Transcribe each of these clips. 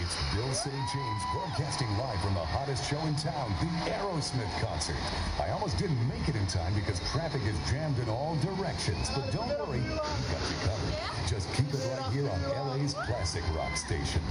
It's Bill St. James broadcasting live from the hottest show in town, the Aerosmith concert. I almost didn't make it in time because traffic is jammed in all directions. But don't worry, we got you covered. Just keep it right here on LA's classic rock station.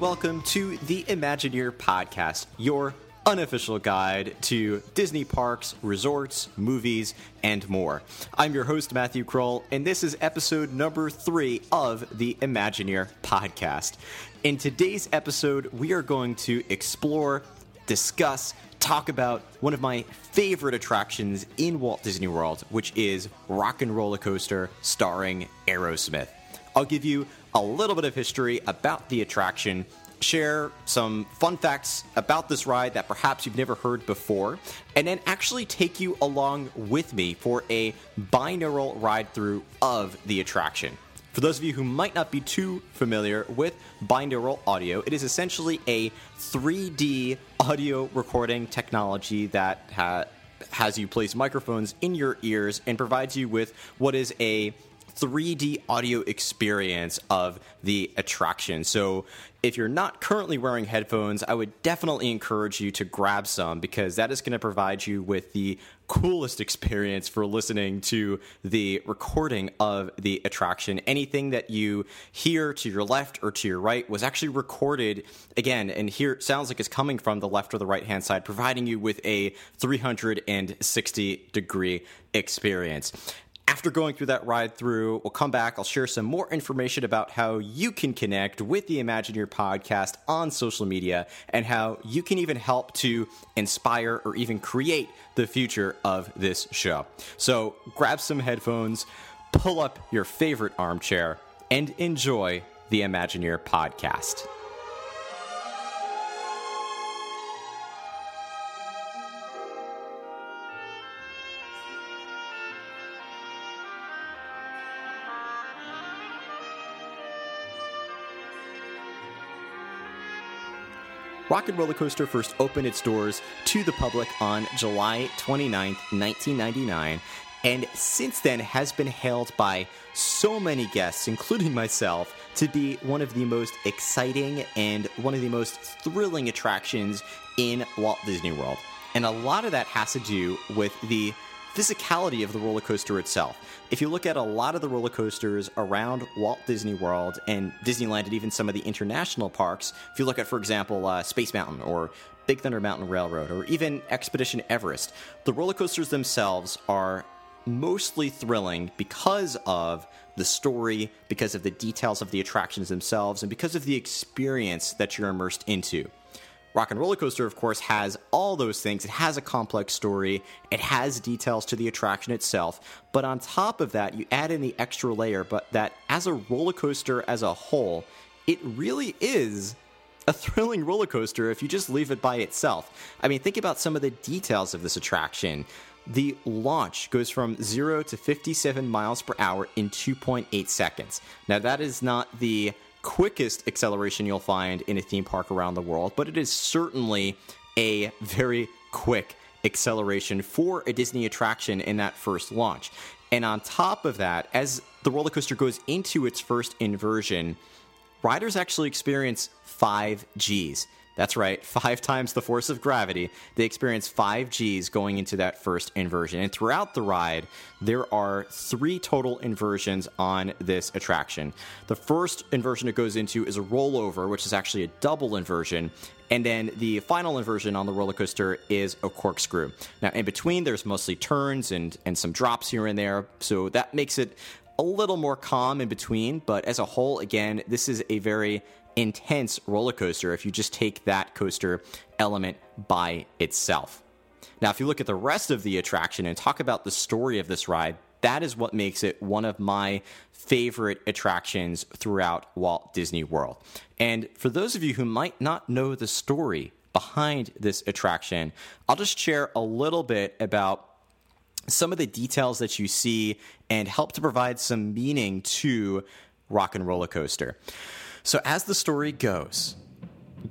Welcome to the Imagineer podcast, your unofficial guide to Disney parks, resorts, movies, and more. I'm your host, Matthew Kroll, and this is episode number three of the Imagineer podcast. In today's episode, we are going to explore, discuss, talk about one of my favorite attractions in Walt Disney World, which is Rock and Roller Coaster starring Aerosmith. I'll give you a little bit of history about the attraction, share some fun facts about this ride that perhaps you've never heard before, and then actually take you along with me for a binaural ride through of the attraction. For those of you who might not be too familiar with binaural audio, it is essentially a 3D audio recording technology that ha- has you place microphones in your ears and provides you with what is a 3D audio experience of the attraction. So, if you're not currently wearing headphones, I would definitely encourage you to grab some because that is going to provide you with the coolest experience for listening to the recording of the attraction. Anything that you hear to your left or to your right was actually recorded again, and here it sounds like it's coming from the left or the right hand side, providing you with a 360 degree experience after going through that ride through, we'll come back. I'll share some more information about how you can connect with the Imagineer podcast on social media and how you can even help to inspire or even create the future of this show. So grab some headphones, pull up your favorite armchair, and enjoy the Imagineer podcast. Rock and Roller Coaster first opened its doors to the public on July 29, 1999, and since then has been hailed by so many guests, including myself, to be one of the most exciting and one of the most thrilling attractions in Walt Disney World. And a lot of that has to do with the physicality of the roller coaster itself. If you look at a lot of the roller coasters around Walt Disney World and Disneyland and even some of the international parks, if you look at, for example, uh, Space Mountain or Big Thunder Mountain Railroad or even Expedition Everest, the roller coasters themselves are mostly thrilling because of the story, because of the details of the attractions themselves, and because of the experience that you're immersed into. Rock and Roller Coaster, of course, has all those things. It has a complex story, it has details to the attraction itself, but on top of that, you add in the extra layer, but that as a roller coaster as a whole, it really is a thrilling roller coaster if you just leave it by itself. I mean, think about some of the details of this attraction. The launch goes from 0 to 57 miles per hour in 2.8 seconds. Now, that is not the quickest acceleration you'll find in a theme park around the world, but it is certainly a very quick acceleration for a Disney attraction in that first launch. And on top of that, as the roller coaster goes into its first inversion, riders actually experience 5 Gs. That's right, five times the force of gravity. They experience five Gs going into that first inversion. And throughout the ride, there are three total inversions on this attraction. The first inversion it goes into is a rollover, which is actually a double inversion. And then the final inversion on the roller coaster is a corkscrew. Now, in between, there's mostly turns and, and some drops here and there. So that makes it a little more calm in between. But as a whole, again, this is a very intense roller coaster if you just take that coaster element by itself. Now, if you look at the rest of the attraction and talk about the story of this ride, that is what makes it one of my favorite attractions throughout Walt Disney World. And for those of you who might not know the story behind this attraction, I'll just share a little bit about some of the details that you see and help to provide some meaning to Rock and Roller Coaster. So, as the story goes,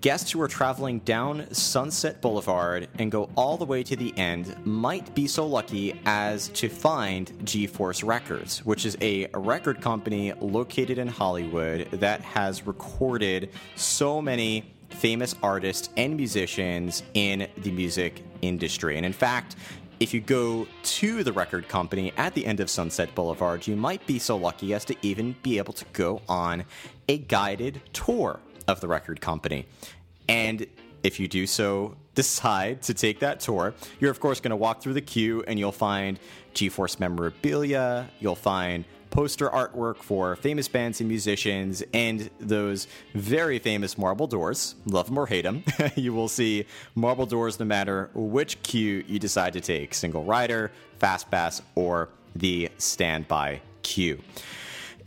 guests who are traveling down Sunset Boulevard and go all the way to the end might be so lucky as to find G Force Records, which is a record company located in Hollywood that has recorded so many famous artists and musicians in the music industry. And in fact, if you go to the record company at the end of Sunset Boulevard, you might be so lucky as to even be able to go on a guided tour of the record company. And if you do so decide to take that tour, you're of course going to walk through the queue and you'll find G Force memorabilia, you'll find poster artwork for famous bands and musicians, and those very famous marble doors. Love them or hate them. you will see marble doors no matter which queue you decide to take single rider, fast pass, or the standby queue.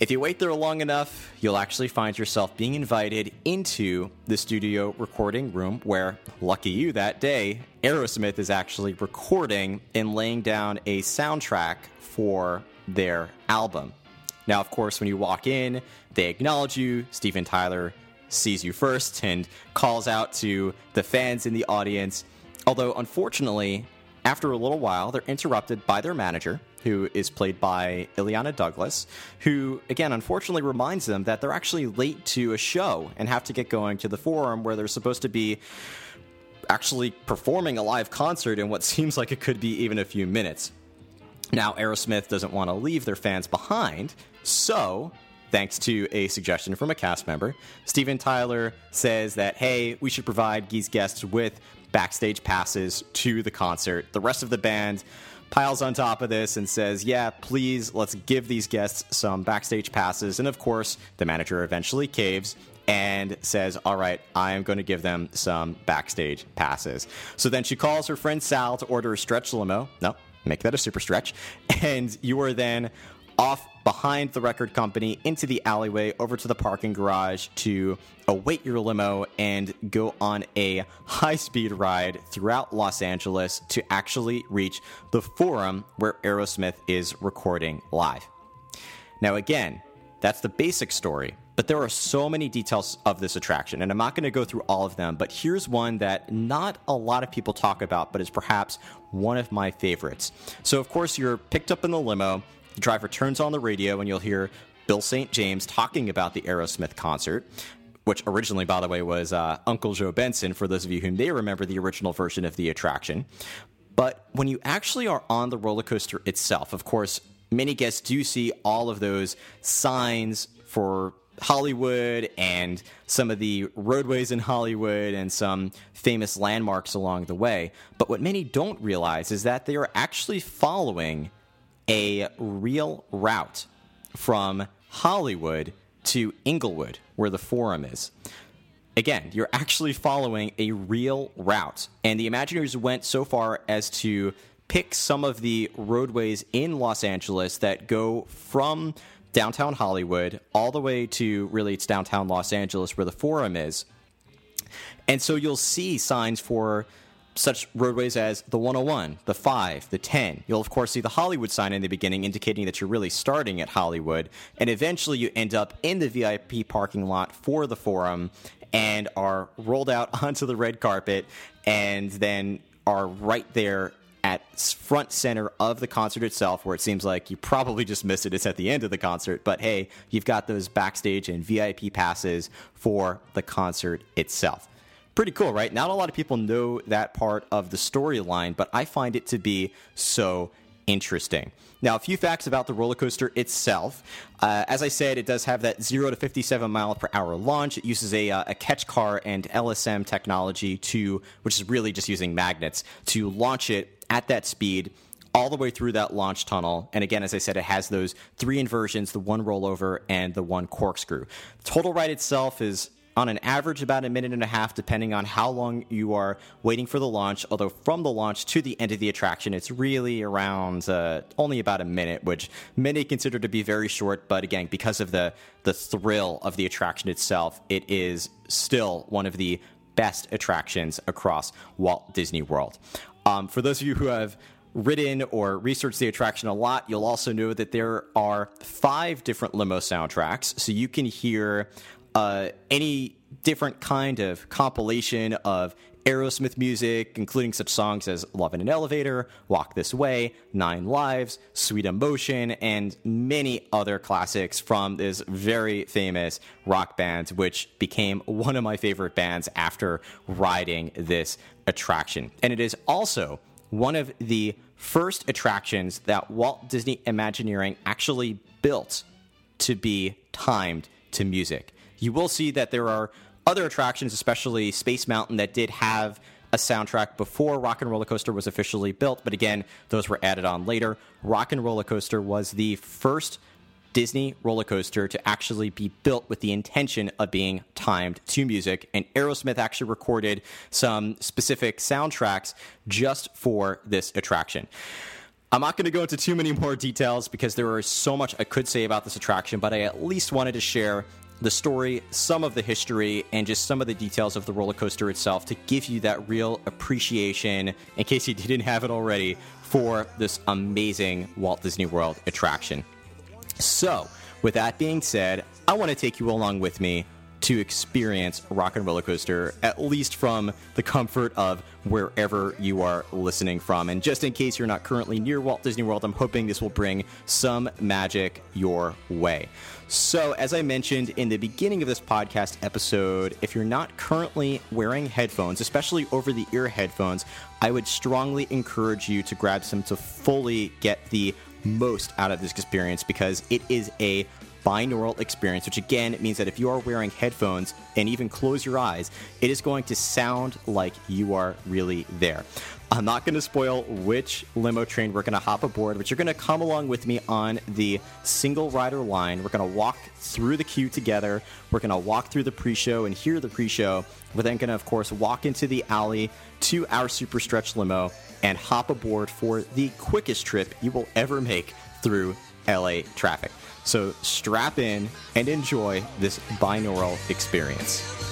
If you wait there long enough, you'll actually find yourself being invited into the studio recording room where, lucky you that day, Aerosmith is actually recording and laying down a soundtrack for their album. Now, of course, when you walk in, they acknowledge you. Steven Tyler sees you first and calls out to the fans in the audience. Although, unfortunately, after a little while, they're interrupted by their manager, who is played by Illeana Douglas, who, again, unfortunately reminds them that they're actually late to a show and have to get going to the forum where they're supposed to be actually performing a live concert in what seems like it could be even a few minutes. Now, Aerosmith doesn't want to leave their fans behind, so thanks to a suggestion from a cast member, Steven Tyler says that, hey, we should provide these guests with backstage passes to the concert. The rest of the band piles on top of this and says, yeah, please, let's give these guests some backstage passes. And of course, the manager eventually caves and says, All right, I am going to give them some backstage passes. So then she calls her friend Sal to order a stretch limo. No, make that a super stretch. And you are then off behind the record company into the alleyway over to the parking garage to await your limo and go on a high speed ride throughout Los Angeles to actually reach the forum where Aerosmith is recording live. Now, again, that's the basic story, but there are so many details of this attraction, and I'm not going to go through all of them, but here's one that not a lot of people talk about, but is perhaps one of my favorites. So, of course, you're picked up in the limo the driver turns on the radio and you'll hear Bill St. James talking about the Aerosmith concert, which originally, by the way, was uh, Uncle Joe Benson, for those of you who may remember the original version of the attraction. But when you actually are on the roller coaster itself, of course, many guests do see all of those signs for Hollywood and some of the roadways in Hollywood and some famous landmarks along the way. But what many don't realize is that they are actually following a real route from Hollywood to Inglewood, where the forum is. Again, you're actually following a real route. And the Imagineers went so far as to pick some of the roadways in Los Angeles that go from downtown Hollywood all the way to really it's downtown Los Angeles where the forum is. And so you'll see signs for such roadways as the 101, the 5, the 10. You'll, of course, see the Hollywood sign in the beginning indicating that you're really starting at Hollywood. And eventually you end up in the VIP parking lot for the forum and are rolled out onto the red carpet and then are right there at front center of the concert itself, where it seems like you probably just missed it. It's at the end of the concert, but hey, you've got those backstage and VIP passes for the concert itself pretty cool, right? Not a lot of people know that part of the storyline, but I find it to be so interesting. Now, a few facts about the roller coaster itself. Uh, as I said, it does have that 0 to 57 mile per hour launch. It uses a, uh, a catch car and LSM technology to, which is really just using magnets, to launch it at that speed all the way through that launch tunnel. And again, as I said, it has those three inversions the one rollover and the one corkscrew. Total ride itself is on an average about a minute and a half, depending on how long you are waiting for the launch. Although from the launch to the end of the attraction, it's really around uh, only about a minute, which many consider to be very short. But again, because of the the thrill of the attraction itself, it is still one of the best attractions across Walt Disney World. Um, for those of you who have ridden or researched the attraction a lot, you'll also know that there are five different limo soundtracks. So you can hear uh, any different kind of compilation of Aerosmith music, including such songs as Love in an Elevator, Walk This Way, Nine Lives, Sweet Emotion, and many other classics from this very famous rock band, which became one of my favorite bands after riding this attraction. And it is also one of the first attractions that Walt Disney Imagineering actually built to be timed to music. You will see that there are other attractions, especially Space Mountain, that did have a soundtrack before Rock and Roller Coaster was officially built, but again, those were added on later. Rock and Roller Coaster was the first Disney roller coaster to actually be built with the intention of being timed to music. And Aerosmith actually recorded some specific soundtracks just for this attraction. I'm not going to go into too many more details because there is so much I could say about this attraction, but I at least wanted to share the story, some of the history, and just some of the details of the roller coaster itself to give you that real appreciation, in case you didn't have it already, for this amazing Walt Disney World attraction. So, with that being said, I want to take you along with me to experience Rock and Roller Coaster, at least from the comfort of wherever you are listening from. And just in case you're not currently near Walt Disney World, I'm hoping this will bring some magic your way. So, as I mentioned in the beginning of this podcast episode, if you're not currently wearing headphones, especially over the ear headphones, I would strongly encourage you to grab some to fully get the most out of this experience because it is a binaural experience, which again means that if you are wearing headphones and even close your eyes, it is going to sound like you are really there. I'm not going to spoil which limo train we're going to hop aboard, but you're going to come along with me on the single rider line. We're going to walk through the queue together. We're going to walk through the pre show and hear the pre show. We're then going to, of course, walk into the alley to our super stretch limo and hop aboard for the quickest trip you will ever make through LA traffic. So strap in and enjoy this binaural experience.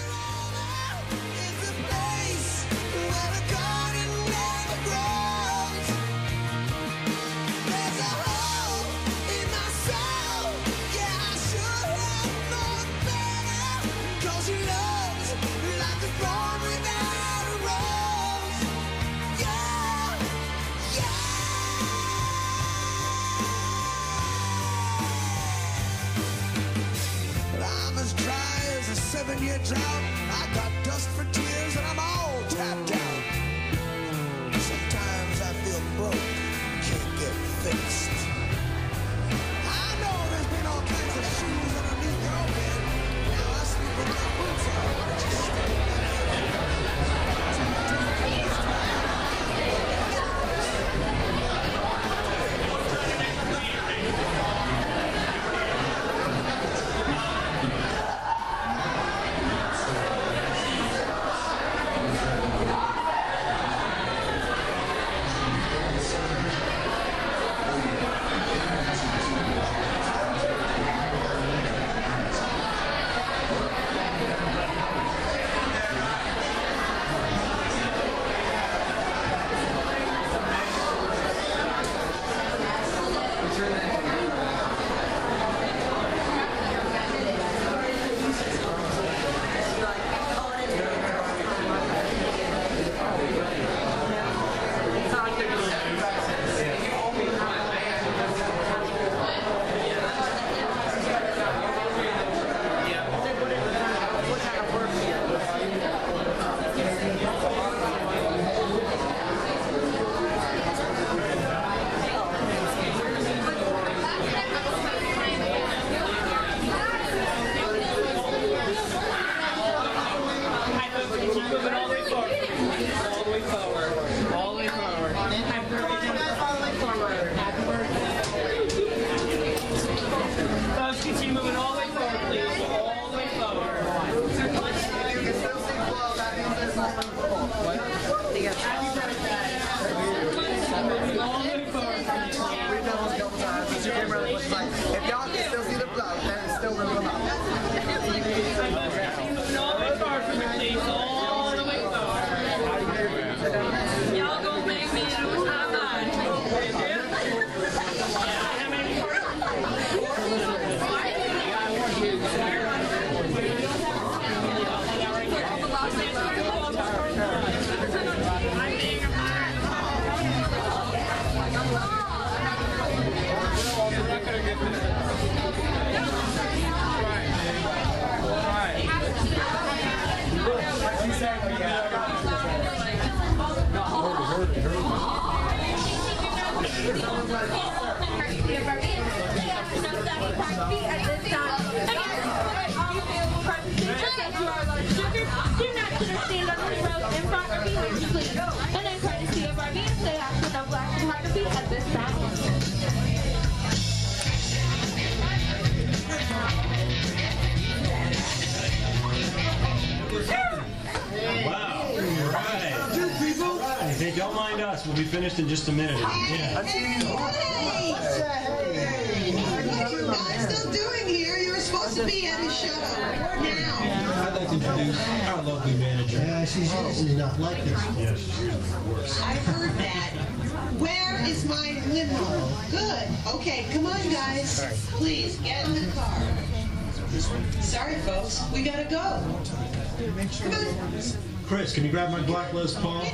Don't mind us. We'll be finished in just a minute. Yeah. What are you guys still doing here? You were supposed to be at a show. Now. I'd like to introduce our lovely manager. Yeah, she's usually not like this. Yes. I heard that. Where is my limo? Good. Okay, come on, guys. Please get in the car. Sorry, folks. We gotta go. Come on. Chris, can you grab my black Les Paul?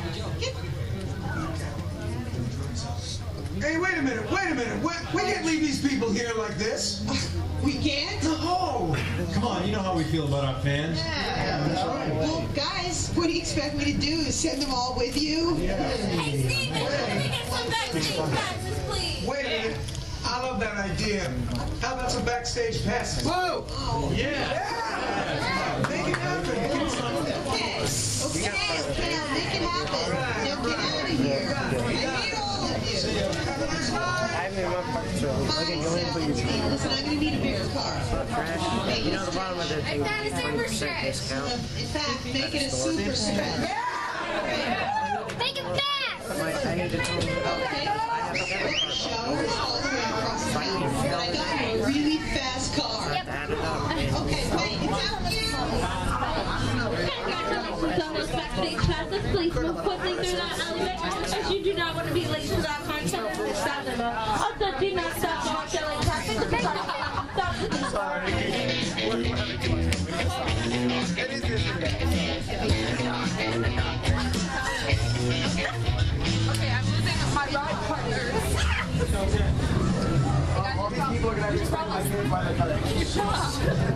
Get, Hey, wait a minute, wait a minute. We, we can't leave these people here like this. we can't? No! Come on, you know how we feel about our fans. Yeah. yeah right. Well, guys, what do you expect me to do? Send them all with you? Yeah. Hey, Steven, can we get some backstage passes, please? Wait a minute. I love that idea. How about some backstage passes? Whoa! Yeah! Make it happen. Okay, okay, okay, I'll make it happen. Now get out of here. I hate all seventeen. Listen, I'm gonna need a bigger car. You know the bottom of I got a super stretch. In fact, make it a super stretch. Make it fast! The town. And I you a car. Please move quickly through that elevator as you do not want to be late to that concert time. Also, do not stop showing traffic. Stop the Okay, I'm losing my ride partners. Shut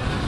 Bye.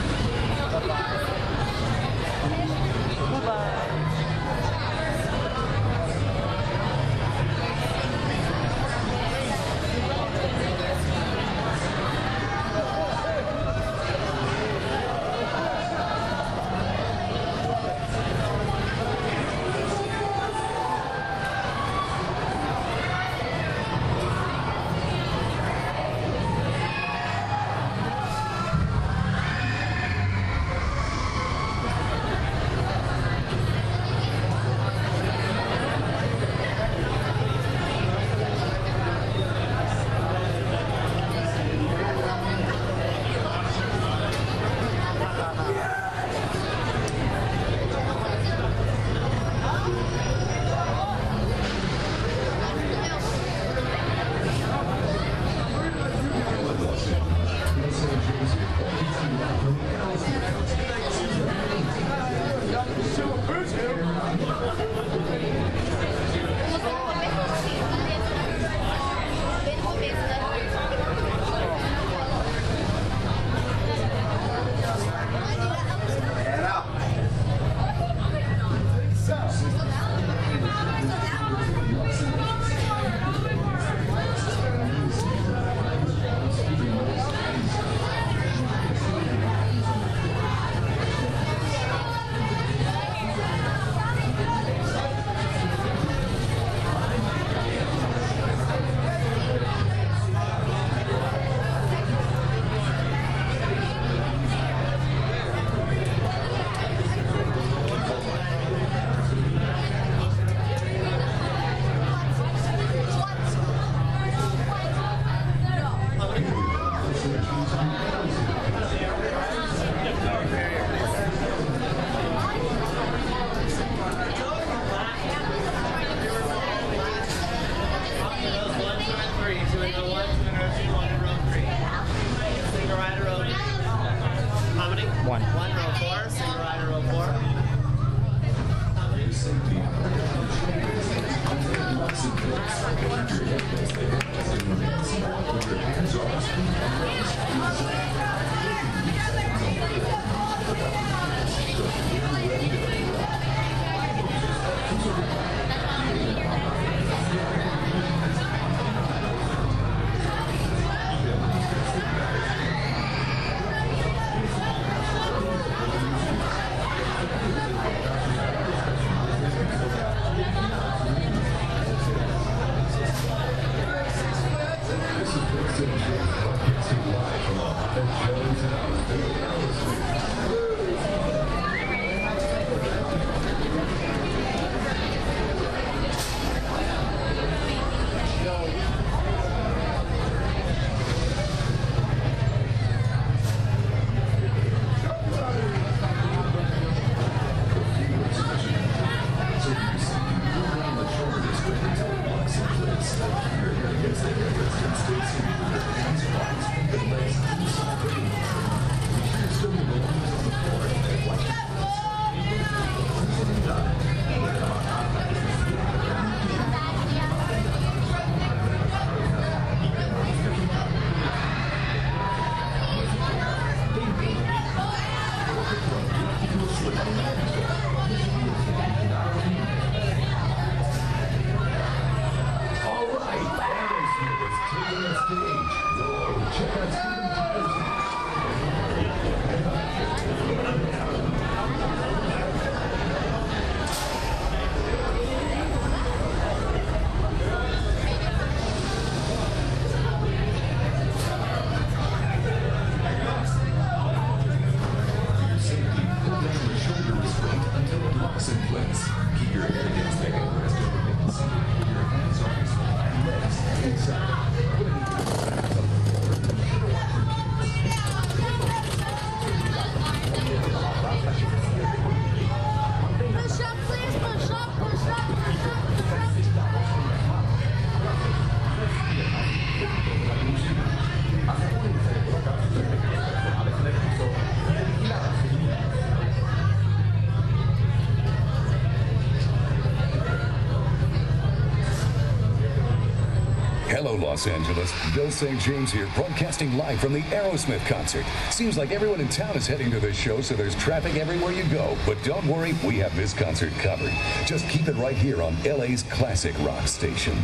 Los Angeles. Bill St. James here, broadcasting live from the Aerosmith concert. Seems like everyone in town is heading to this show, so there's traffic everywhere you go. But don't worry, we have this concert covered. Just keep it right here on LA's classic rock station.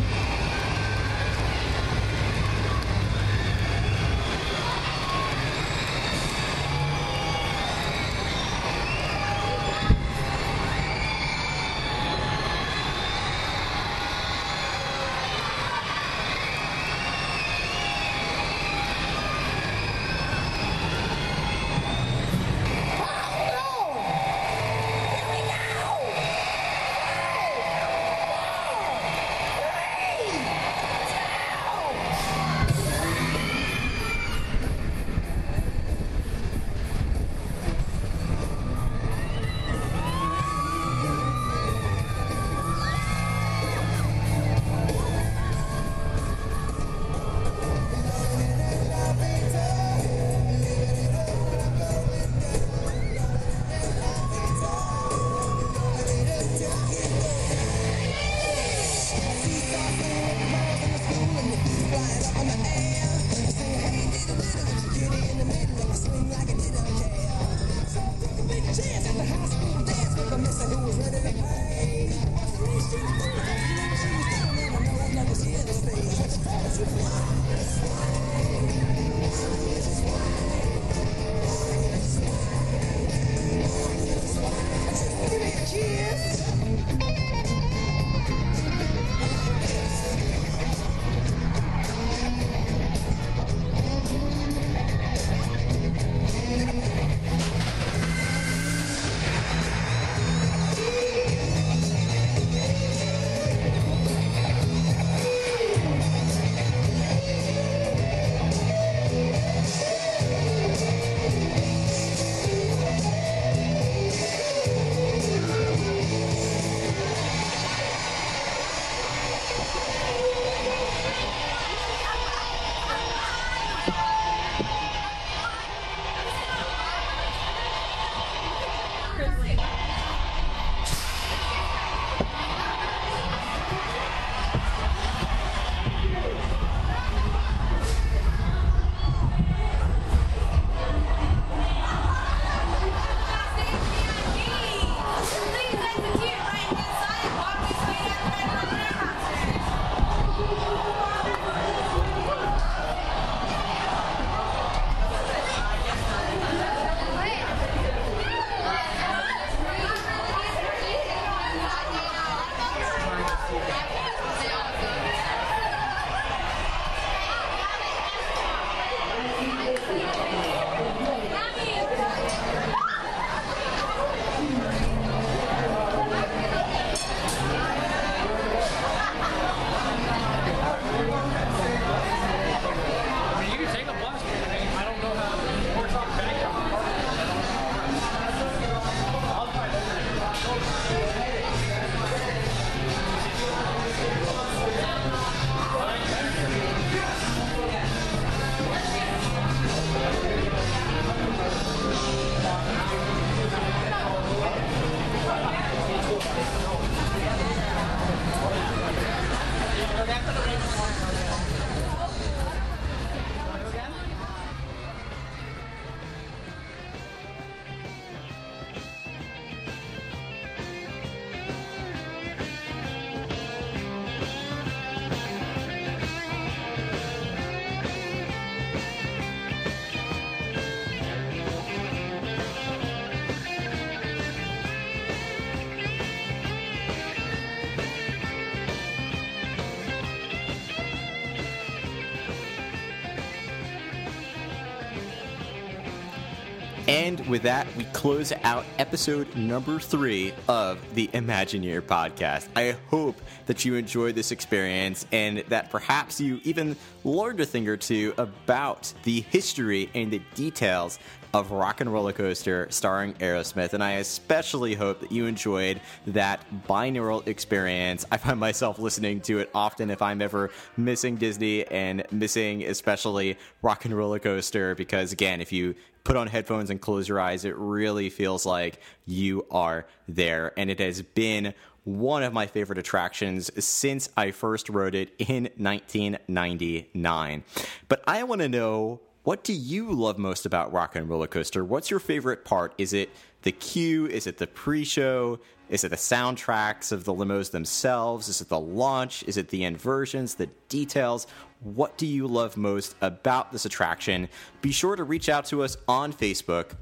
With that, we close out episode number three of the Imagineer podcast. I hope that you enjoyed this experience and that perhaps you even learned a thing or two about the history and the details of Rock and Roller Coaster starring Aerosmith. And I especially hope that you enjoyed that binaural experience. I find myself listening to it often if I'm ever missing Disney and missing especially Rock and Roller Coaster because, again, if you put on headphones and close your eyes, it really feels like you are there. And it has been one of my favorite attractions since I first rode it in 1999. But I want to know what do you love most about Rock and Roller Coaster? What's your favorite part? Is it the queue? Is it the pre-show? Is it the soundtracks of the limos themselves? Is it the launch? Is it the inversions, the details? What do you love most about this attraction? Be sure to reach out to us on Facebook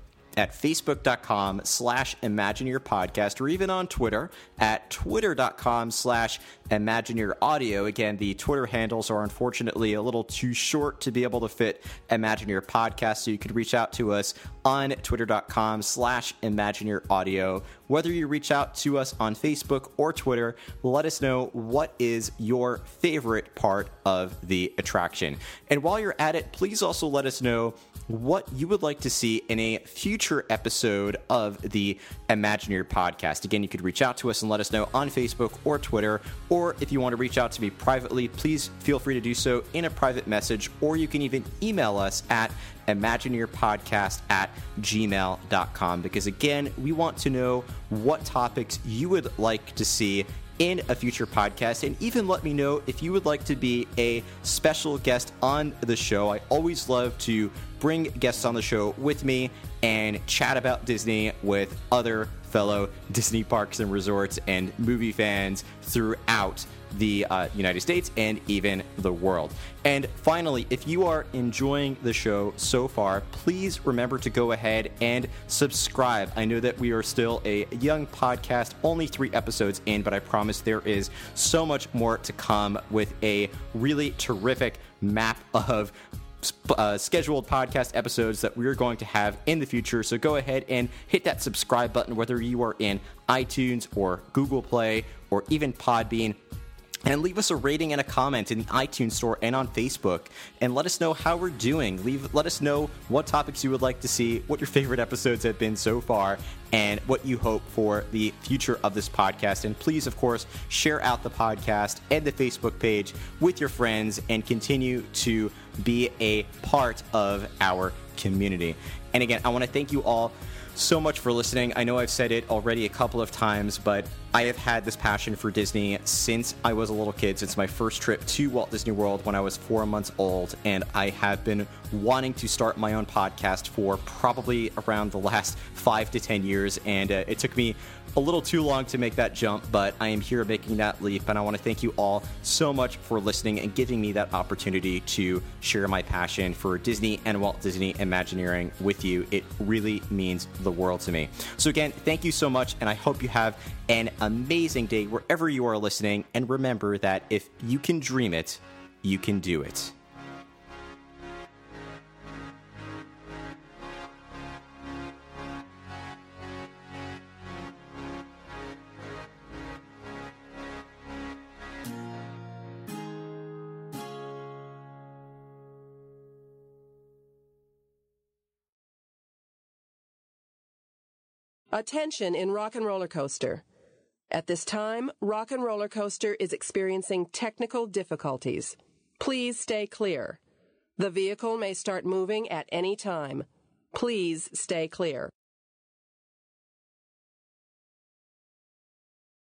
at facebook.com slash imagineerpodcast or even on Twitter at twitter.com slash imagineeraudio. Again, the Twitter handles are unfortunately a little too short to be able to fit Imagineer podcast, so you could reach out to us on twitter.com slash imagineeraudio. Whether you reach out to us on Facebook or Twitter, let us know what is your favorite part of the attraction. And while you're at it, please also let us know what you would like to see in a future episode of the Imagineer podcast. Again, you could reach out to us and let us know on Facebook or Twitter, or if you want to reach out to me privately, please feel free to do so in a private message, or you can even email us at imagineerpodcast at gmail.com because again we want to know what topics you would like to see in a future podcast. And even let me know if you would like to be a special guest on the show. I always love to bring guests on the show with me and chat about disney with other fellow disney parks and resorts and movie fans throughout the uh, United States and even the world. And finally, if you are enjoying the show so far, please remember to go ahead and subscribe. I know that we are still a young podcast, only three episodes in, but I promise there is so much more to come with a really terrific map of uh, scheduled podcast episodes that we're going to have in the future. So go ahead and hit that subscribe button, whether you are in iTunes or Google Play or even Podbean and leave us a rating and a comment in the iTunes store and on Facebook and let us know how we're doing. Leave let us know what topics you would like to see, what your favorite episodes have been so far, and what you hope for the future of this podcast. And please, of course, share out the podcast and the Facebook page with your friends and continue to be a part of our community. And again, I want to thank you all so much for listening. I know I've said it already a couple of times, but I have had this passion for Disney since I was a little kid, since my first trip to Walt Disney World when I was four months old. And I have been wanting to start my own podcast for probably around the last five to 10 years. And uh, it took me a little too long to make that jump, but I am here making that leap. And I want to thank you all so much for listening and giving me that opportunity to share my passion for Disney and Walt Disney Imagineering with you. It really means the world to me. So, again, thank you so much. And I hope you have an amazing day wherever you are listening. And remember that if you can dream it, you can do it. Attention in Rock 'n' Roller Coaster. At this time, Rock 'n' Roller Coaster is experiencing technical difficulties. Please stay clear. The vehicle may start moving at any time. Please stay clear.